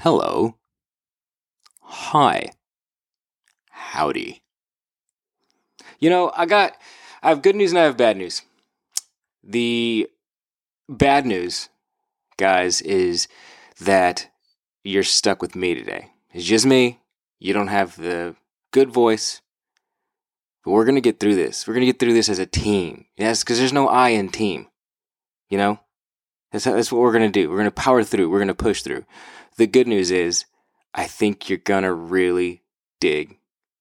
hello, hi, howdy. You know, I got, I have good news and I have bad news. The bad news, guys, is that you're stuck with me today. It's just me. You don't have the good voice. But we're going to get through this. We're going to get through this as a team. Yes, because there's no I in team. You know? That's, that's what we're going to do. We're going to power through. We're going to push through. The good news is, I think you're going to really dig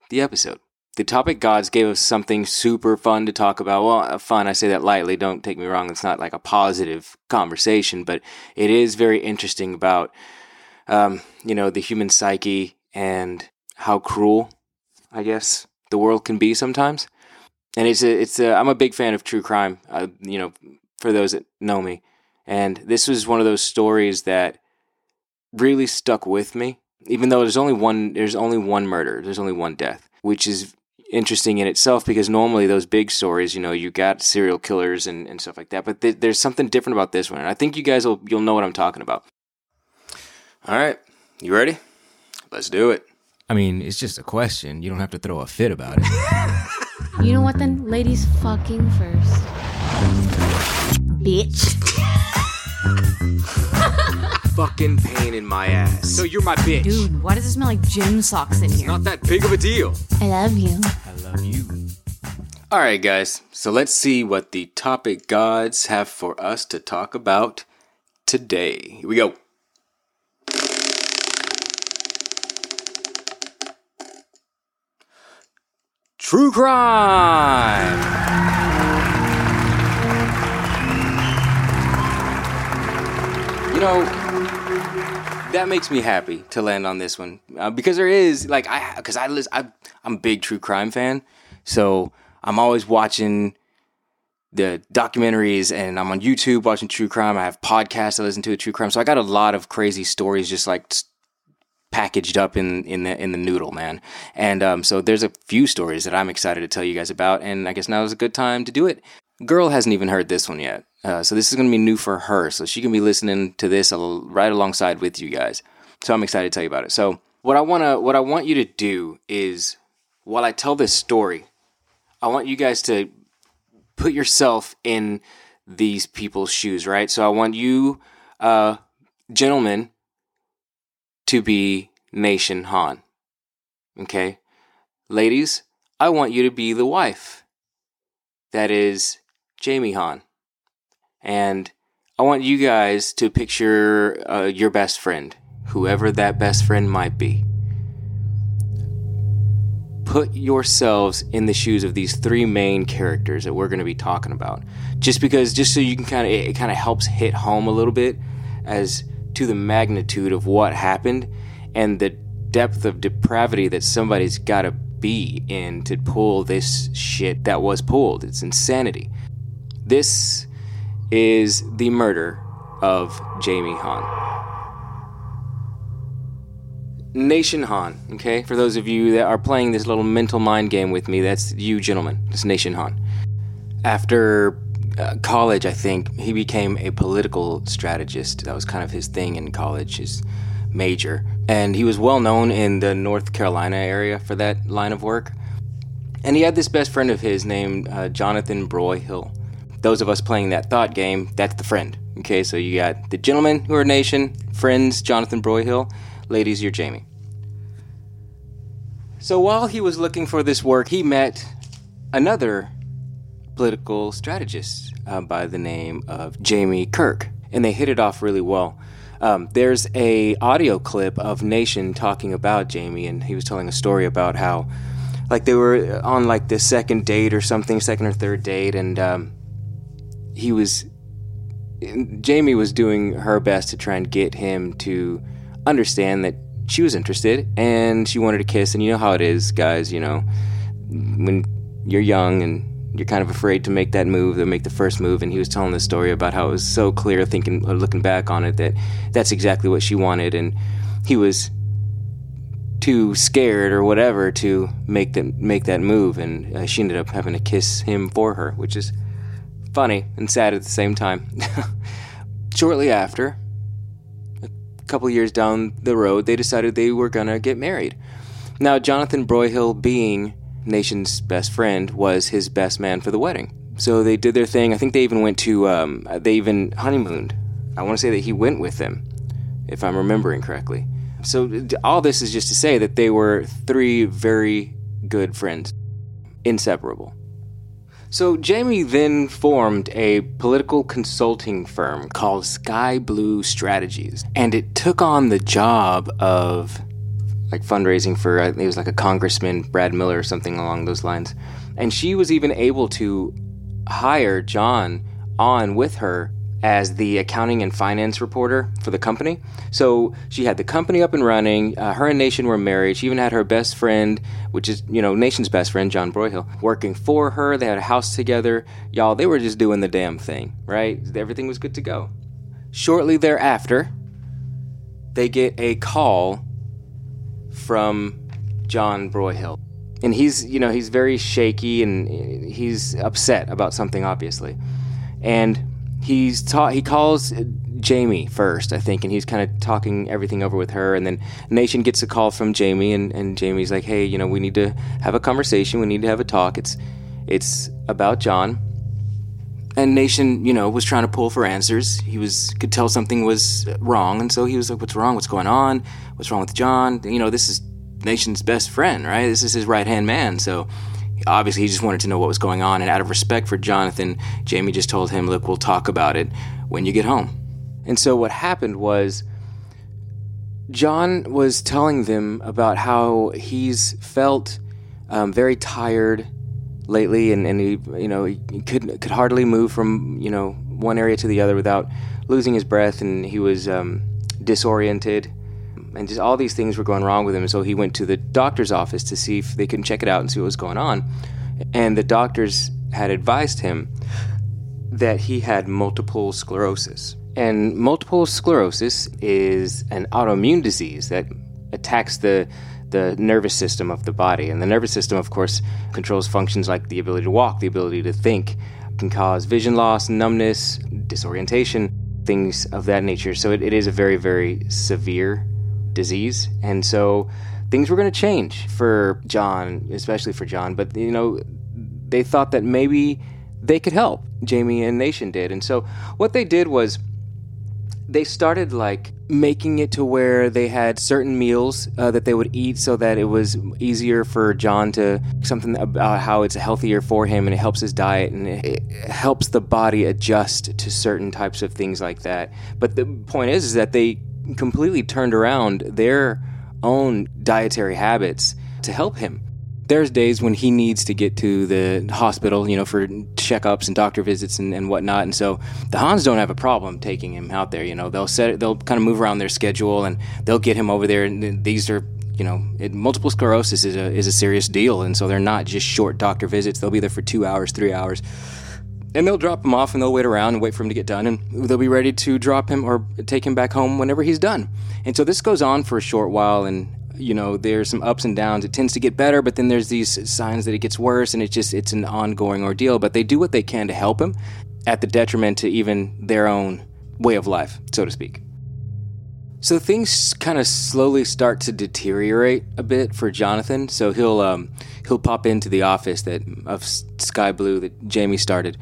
the episode. The topic gods gave us something super fun to talk about. Well, uh, fun, I say that lightly. Don't take me wrong. It's not like a positive conversation, but it is very interesting about, um, you know, the human psyche and how cruel, I guess, the world can be sometimes. And it's a, it's a, I'm a big fan of true crime. Uh, you know, for those that know me, and this was one of those stories that really stuck with me. Even though there's only one, there's only one murder, there's only one death, which is interesting in itself because normally those big stories, you know, you got serial killers and, and stuff like that. But th- there's something different about this one, and I think you guys will you'll know what I'm talking about. All right, you ready? Let's do it. I mean, it's just a question. You don't have to throw a fit about it. You know what then? Ladies fucking first. Bitch. Fucking pain in my ass. So you're my bitch. Dude, why does it smell like gym socks in here? Not that big of a deal. I love you. I love you. All right, guys. So let's see what the topic gods have for us to talk about today. Here we go. True crime. You know, that makes me happy to land on this one uh, because there is like I because I I, I'm a big true crime fan, so I'm always watching the documentaries and I'm on YouTube watching true crime. I have podcasts I listen to true crime, so I got a lot of crazy stories just like packaged up in in the in the noodle, man. And um, so there's a few stories that I'm excited to tell you guys about, and I guess now is a good time to do it. Girl hasn't even heard this one yet, uh, so this is going to be new for her. So she can be listening to this right alongside with you guys. So I'm excited to tell you about it. So what I wanna what I want you to do is while I tell this story, I want you guys to put yourself in these people's shoes, right? So I want you, uh, gentlemen, to be Nation Hahn. Okay? Ladies, I want you to be the wife. That is Jamie Hahn. And I want you guys to picture uh, your best friend, whoever that best friend might be. Put yourselves in the shoes of these three main characters that we're going to be talking about. Just because, just so you can kind of, it, it kind of helps hit home a little bit as to the magnitude of what happened and the depth of depravity that somebody's got to be in to pull this shit that was pulled. It's insanity. This is the murder of Jamie Hahn. Nation Hahn, okay? For those of you that are playing this little mental mind game with me, that's you, gentlemen. It's Nation Hahn. After uh, college, I think, he became a political strategist. That was kind of his thing in college, his major. And he was well known in the North Carolina area for that line of work. And he had this best friend of his named uh, Jonathan Broyhill. Those of us playing that thought game, that's the friend. Okay, so you got the gentlemen who are nation, friends, Jonathan Broyhill, ladies, you're Jamie. So while he was looking for this work, he met another political strategist uh, by the name of Jamie Kirk, and they hit it off really well. Um, there's a audio clip of Nation talking about Jamie, and he was telling a story about how, like, they were on like the second date or something, second or third date, and um, he was Jamie was doing her best to try and get him to understand that she was interested and she wanted to kiss. And you know how it is, guys. You know, when you're young and you're kind of afraid to make that move, to make the first move. And he was telling the story about how it was so clear, thinking, or looking back on it, that that's exactly what she wanted. And he was too scared or whatever to make that make that move. And uh, she ended up having to kiss him for her, which is funny and sad at the same time. Shortly after, a couple years down the road, they decided they were gonna get married. Now, Jonathan Broyhill, being Nation's best friend, was his best man for the wedding. So they did their thing. I think they even went to, um, they even honeymooned. I want to say that he went with them, if I'm remembering correctly. So all this is just to say that they were three very good friends, inseparable. So Jamie then formed a political consulting firm called Sky Blue Strategies, and it took on the job of like fundraising for it was like a congressman, Brad Miller or something along those lines. And she was even able to hire John on with her as the accounting and finance reporter for the company. So she had the company up and running. Uh, her and Nation were married. She even had her best friend, which is, you know, Nation's best friend, John Broyhill, working for her. They had a house together. Y'all, they were just doing the damn thing, right? Everything was good to go. Shortly thereafter, they get a call from John Broyhill. And he's, you know, he's very shaky and he's upset about something, obviously. And he's ta- he calls Jamie first, I think, and he's kind of talking everything over with her. And then Nation gets a call from Jamie, and, and Jamie's like, "Hey, you know, we need to have a conversation. We need to have a talk. It's it's about John." And Nation, you know, was trying to pull for answers. He was could tell something was wrong, and so he was like, "What's wrong? What's going on? What's wrong with John? You know, this is Nation's best friend, right? This is his right hand man." So obviously he just wanted to know what was going on. And out of respect for jonathan jamie just told him look we'll talk about it when you get home. And so what happened was john was telling them about how he's felt um, very tired lately and, and he you know he could could hardly move from you know one area to the other without losing his breath. And he was um, disoriented and just all these things were going wrong with him. So he went to the doctor's office to see if they could check it out and see what was going on. And the doctors had advised him that he had multiple sclerosis. And multiple sclerosis is an autoimmune disease that attacks the the nervous system of the body. And the nervous system, of course, controls functions like the ability to walk, the ability to think, can cause vision loss, numbness, disorientation, things of that nature. So it, it is a very, very severe disease. And so things were going to change for John, especially for John. But, you know, they thought that maybe they could help. Jamie and Nation did. And so what they did was they started like making it to where they had certain meals uh, that they would eat so that it was easier for John to something about how it's healthier for him and it helps his diet and it, it helps the body adjust to certain types of things like that. But the point is, is that they completely turned around their own dietary habits to help him. There's days when he needs to get to the hospital, you know, for checkups and doctor visits and, and whatnot. And so the Hahns don't have a problem taking him out there. You know, they'll set, they'll kind of move around their schedule and they'll get him over there. And these are, you know, it, multiple sclerosis is a is a serious deal. And so they're not just short doctor visits. They'll be there for two hours, three hours and they'll drop him off and they'll wait around and wait for him to get done. And they'll be ready to drop him or take him back home whenever he's done. And so this goes on for a short while. And you know there's some ups and downs. It tends to get better but then there's these signs that it gets worse and it's just it's an ongoing ordeal. But they do what they can to help him at the detriment to even their own way of life so to speak. So things kind of slowly start to deteriorate a bit for Jonathan. So he'll um, he'll pop into the office that of Sky Blue that Jamie started,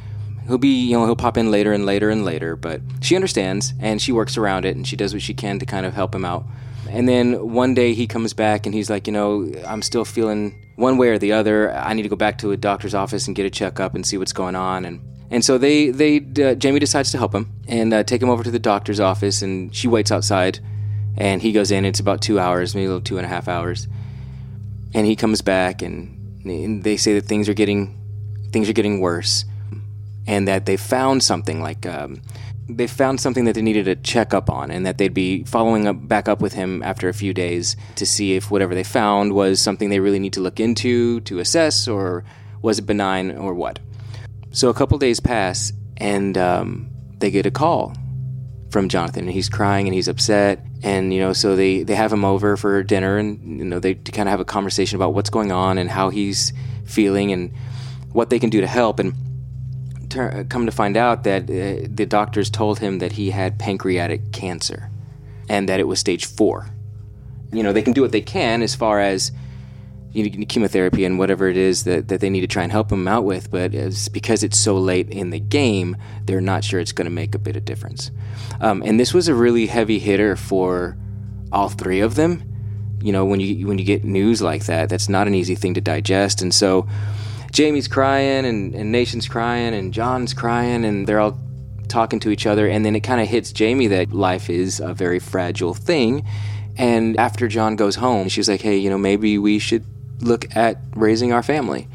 he'll be you know he'll pop in later and later and later but she understands and she works around it and she does what she can to kind of help him out. And then one day he comes back and he's like you know i'm still feeling one way or the other. I need to go back to a doctor's office and get a checkup and see what's going on. And and so they they uh, jamie decides to help him and uh, take him over to the doctor's office and she waits outside and he goes in. It's about two hours maybe a little two and a half hours. And he comes back and, and they say that things are getting things are getting worse and that they found something like um, they found something that they needed to check up on, and that they'd be following up back up with him after a few days to see if whatever they found was something they really need to look into to assess, or was it benign or what. So a couple days pass, and um, they get a call from Jonathan, and he's crying and he's upset, and you know, so they they have him over for dinner, and you know, they kind of have a conversation about what's going on and how he's feeling and what they can do to help, and come to find out that uh, the doctors told him that he had pancreatic cancer. and that it was stage four. You know, they can do what they can as far as you know, chemotherapy and whatever it is that, that they need to try and help him out with, but it's because it's so late in the game, they're not sure it's going to make a bit of difference. Um, and this was a really heavy hitter for all three of them. You know, when you when you get news like that, that's not an easy thing to digest. And so, Jamie's crying, and, and Nation's crying, and John's crying, and they're all talking to each other. And then it kind of hits Jamie that life is a very fragile thing. And after John goes home, she's like, "Hey, you know, maybe we should look at raising our family."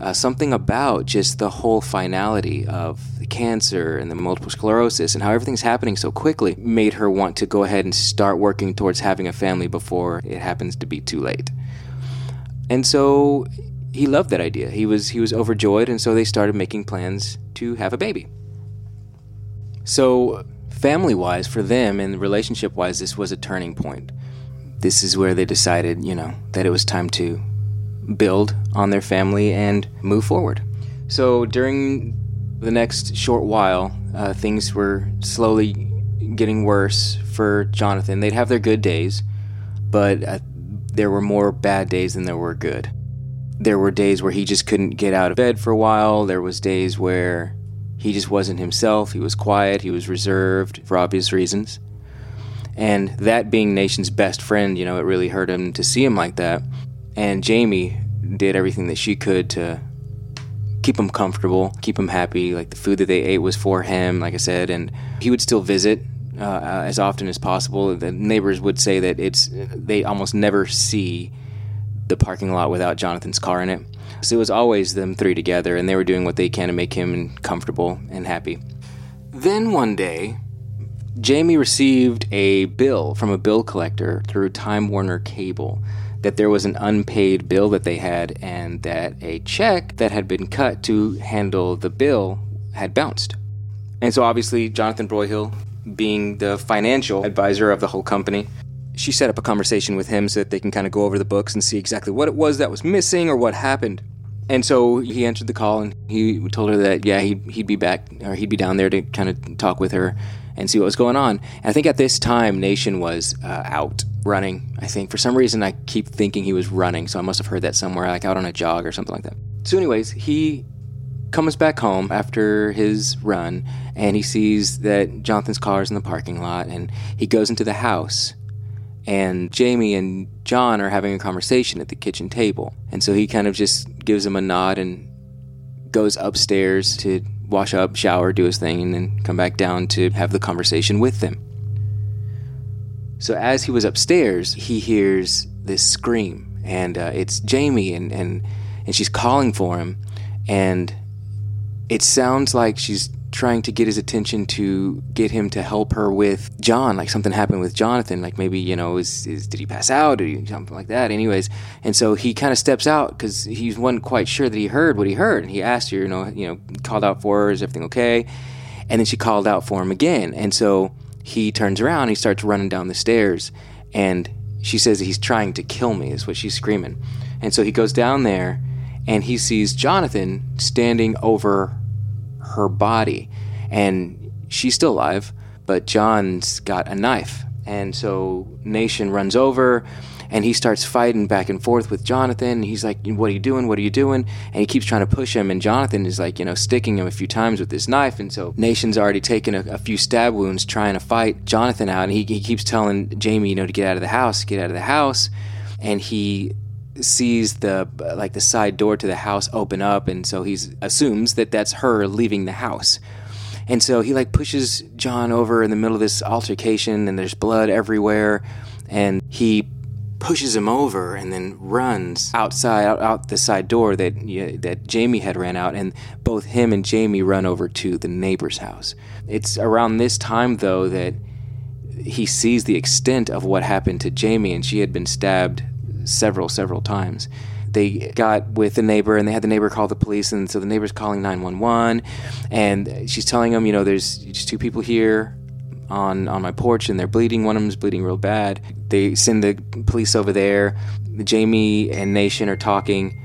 Uh, something about just the whole finality of the cancer and the multiple sclerosis and how everything's happening so quickly made her want to go ahead and start working towards having a family before it happens to be too late. And so he loved that idea. He was he was overjoyed, and so they started making plans to have a baby. So family wise, for them and relationship wise, this was a turning point. This is where they decided, you know, that it was time to build on their family and move forward. So during the next short while, uh, things were slowly getting worse for Jonathan. They'd have their good days, but uh, there were more bad days than there were good. There were days where he just couldn't get out of bed for a while. There was days where he just wasn't himself. He was quiet. He was reserved for obvious reasons. And that being Nation's best friend, you know, it really hurt him to see him like that. And Jamie did everything that she could to keep him comfortable, keep him happy. Like the food that they ate was for him, like I said, and he would still visit uh, as often as possible. The neighbors would say that it's they almost never see the parking lot without Jonathan's car in it. So it was always them three together, and they were doing what they can to make him comfortable and happy. Then one day, Jamie received a bill from a bill collector through Time Warner Cable that there was an unpaid bill that they had and that a check that had been cut to handle the bill had bounced. And so obviously Jonathan Broyhill, being the financial advisor of the whole company, she set up a conversation with him so that they can kind of go over the books and see exactly what it was that was missing or what happened. And so he answered the call and he told her that yeah he'd, he'd be back or he'd be down there to kind of talk with her and see what was going on. And I think at this time Nation was uh, out running. I think for some reason I keep thinking he was running, so I must have heard that somewhere, like out on a jog or something like that. So, anyways, he comes back home after his run and he sees that Jonathan's car is in the parking lot and he goes into the house and Jamie and John are having a conversation at the kitchen table. And so he kind of just gives him a nod and goes upstairs to wash up, shower, do his thing, and then come back down to have the conversation with them. So as he was upstairs, he hears this scream, and uh, it's Jamie, and, and and she's calling for him, and it sounds like she's trying to get his attention to get him to help her with John, like something happened with Jonathan, like maybe you know, is, is did he pass out, or something like that. Anyways, and so he kind of steps out because he wasn't quite sure that he heard what he heard, and he asked her, you know, you know, called out for her, is everything okay? And then she called out for him again, and so he turns around, he starts running down the stairs, and she says he's trying to kill me, is what she's screaming. And so he goes down there and he sees Jonathan standing over her body. And she's still alive, but John's got a knife. And so Nation runs over and he starts fighting back and forth with Jonathan. He's like, "What are you doing? What are you doing?" And he keeps trying to push him, and Jonathan is like, you know, sticking him a few times with his knife. And so Nation's already taken a, a few stab wounds trying to fight Jonathan out, and he, he keeps telling Jamie, you know, to get out of the house, get out of the house, and he sees the like the side door to the house open up and so he assumes that that's her leaving the house and so he like pushes john over in the middle of this altercation and there's blood everywhere and he pushes him over and then runs outside out, out the side door that that Jamie had ran out and both him and Jamie run over to the neighbor's house. It's around this time though that he sees the extent of what happened to Jamie and she had been stabbed several several times. They got with the neighbor and they had the neighbor call the police and so the neighbor's calling 911 and she's telling them, you know, there's just two people here on on my porch and they're bleeding. One of them's bleeding real bad. They send the police over there. Jamie and Nation are talking,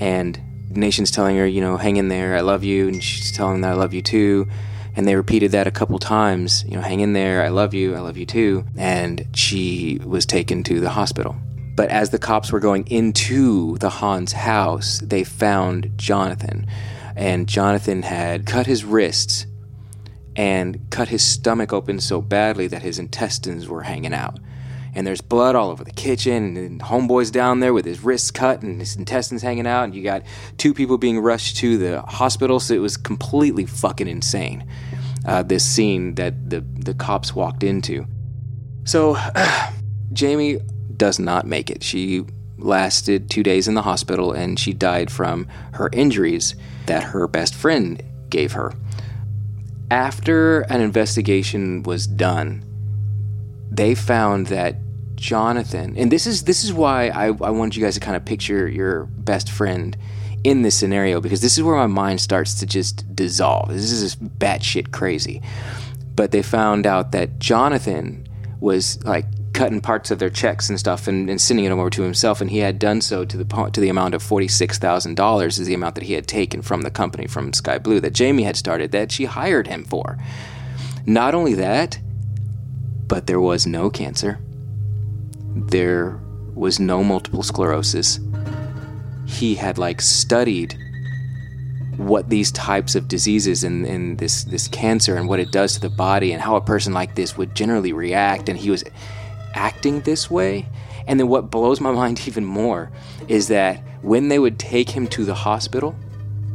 and Nation's telling her, you know, hang in there. I love you, and she's telling him that I love you too. And they repeated that a couple times, you know, hang in there, I love you, I love you too. And she was taken to the hospital. But as the cops were going into the Hahns house, they found Jonathan. And Jonathan had cut his wrists and cut his stomach open so badly that his intestines were hanging out. And there's blood all over the kitchen, and homeboy's down there with his wrists cut and his intestines hanging out, and you got two people being rushed to the hospital. So it was completely fucking insane. Uh, this scene that the the cops walked into. So Jamie does not make it. She lasted two days in the hospital, and she died from her injuries that her best friend gave her after an investigation was done, they found that Jonathan, and this is this is why I, I wanted you guys to kind of picture your best friend in this scenario because this is where my mind starts to just dissolve. This is just batshit crazy. But they found out that Jonathan was like cutting parts of their checks and stuff and, and sending them over to himself, and he had done so to the to the amount of forty six thousand dollars is the amount that he had taken from the company from Sky Blue that Jamie had started that she hired him for. Not only that, but there was no cancer. There was no multiple sclerosis. He had like studied what these types of diseases and, and this this cancer and what it does to the body and how a person like this would generally react and he was acting this way. And then what blows my mind even more is that when they would take him to the hospital,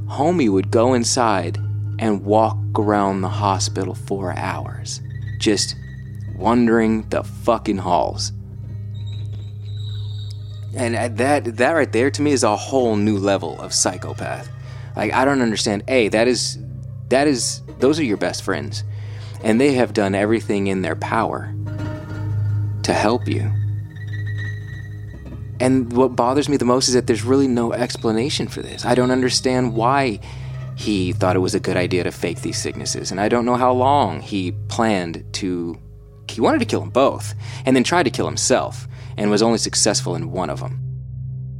homie would go inside and walk around the hospital for hours, just wandering the fucking halls. And that that right there to me is a whole new level of psychopath. Like I don't understand. A that is that is those are your best friends, and they have done everything in their power to help you. And what bothers me the most is that there's really no explanation for this. I don't understand why he thought it was a good idea to fake these sicknesses, and I don't know how long he planned to. He wanted to kill them both, and then tried to kill himself, and was only successful in one of them.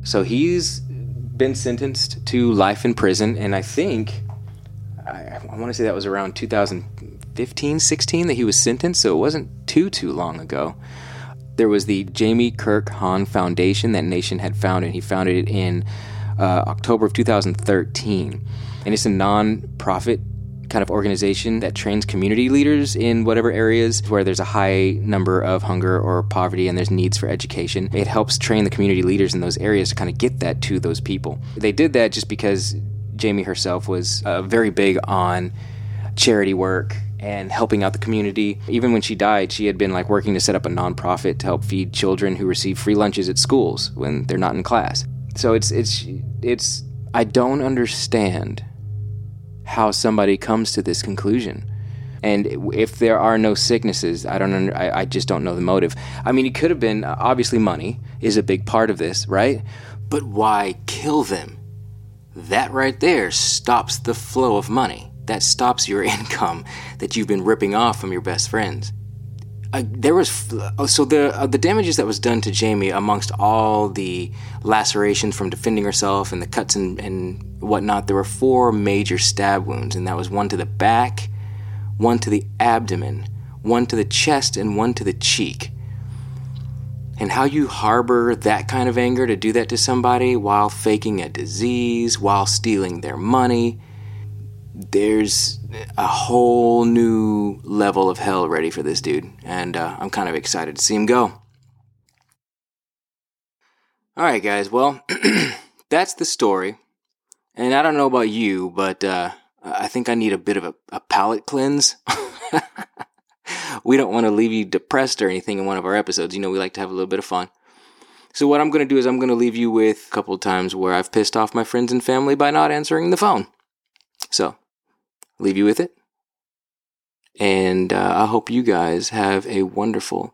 So he's been sentenced to life in prison, and I think. I, I want to say that was around 2015, 16 that he was sentenced, so it wasn't too, too long ago. There was the Jamie Kirk Hahn Foundation that Nation had founded. He founded it in uh, October of 2013. And it's a non-profit kind of organization that trains community leaders in whatever areas where there's a high number of hunger or poverty and there's needs for education. It helps train the community leaders in those areas to kind of get that to those people. They did that just because Jamie herself was uh, very big on charity work and helping out the community. Even when she died, she had been like working to set up a nonprofit to help feed children who receive free lunches at schools when they're not in class. So it's it's it's I don't understand how somebody comes to this conclusion. And if there are no sicknesses, I don't. Under, I, I just don't know the motive. I mean, it could have been obviously money is a big part of this, right? But why kill them? That right there stops the flow of money that stops your income that you've been ripping off from your best friends. Uh, there was uh, so the uh, the damages that was done to Jamie amongst all the lacerations from defending herself and the cuts and, and whatnot. There were four major stab wounds, and that was one to the back, one to the abdomen, one to the chest, and one to the cheek. And how you harbor that kind of anger to do that to somebody while faking a disease, while stealing their money, there's a whole new level of hell ready for this dude, and uh, I'm kind of excited to see him go. All right, guys. Well, that's the story, and I don't know about you, but uh, I think I need a bit of a, a palate cleanse. we don't want to leave you depressed or anything in one of our episodes. You know, we like to have a little bit of fun. So what I'm going to do is I'm going to leave you with a couple of times where I've pissed off my friends and family by not answering the phone. So leave you with it. And uh, I hope you guys have a wonderful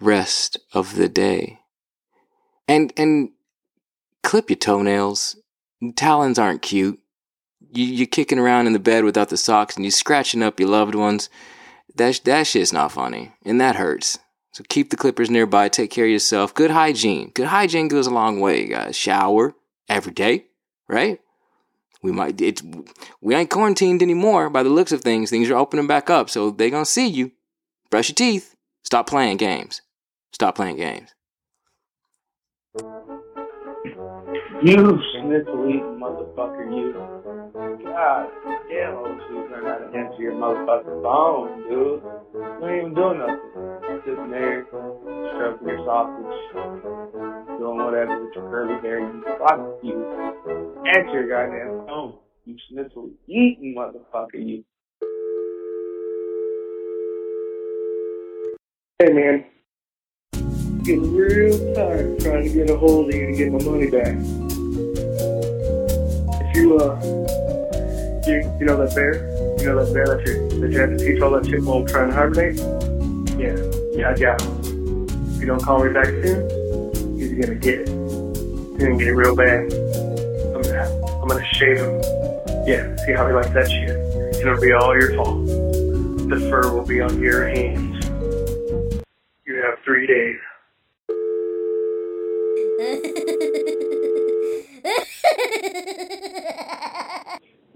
rest of the day. And and clip your toenails. Talons aren't cute. You, you're kicking around in the bed without the socks and you're scratching up your loved ones. That, that shit's not funny. And that hurts. So keep the clippers nearby. Take care of yourself. Good hygiene. Good hygiene goes a long way, guys. Shower every day, right? We might it's we ain't quarantined anymore by the looks of things. Things are opening back up, so they gonna see you. Brush your teeth. Stop playing games. Stop playing games. You eating motherfucker, you. God damn, I wish you learn how to answer your motherfucking phone, dude. You ain't even doing nothing. Sitting there, stroking your sausage, doing whatever with your curly hair. You fuck you. Answer your goddamn phone. You schnitzel eating motherfucker, you. Hey man, I'm getting real tired trying to get a hold of you to get my money back. If you uh, you you know that bear, you know that bear that you that you had to teach all that shit while trying to hibernate. Yeah, yeah, I got him. If you don't call me back soon, he's gonna get it. He's gonna get it real bad. I'm gonna shave him. Yeah, see how he likes that shit. And It'll be all your fault. The fur will be on your hands. You have three days.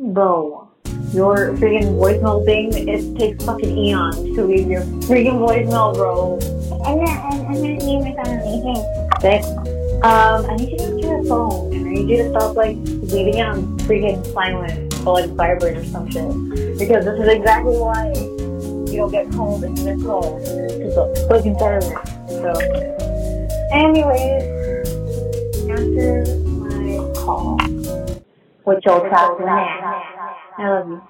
Bro, your freaking voicemail thing, it takes fucking eons to leave your freaking voicemail, bro. I'm not, I'm, I'm not leaving my phone on anything. Um, I need you to answer your phone, I need you to stop, like, leaving it on freaking silent or, like, vibrate or some shit. Because this is exactly why you don't get calls and you miss calls. Because the fucking service. So, anyways, answer my call. Talk to next. I love you.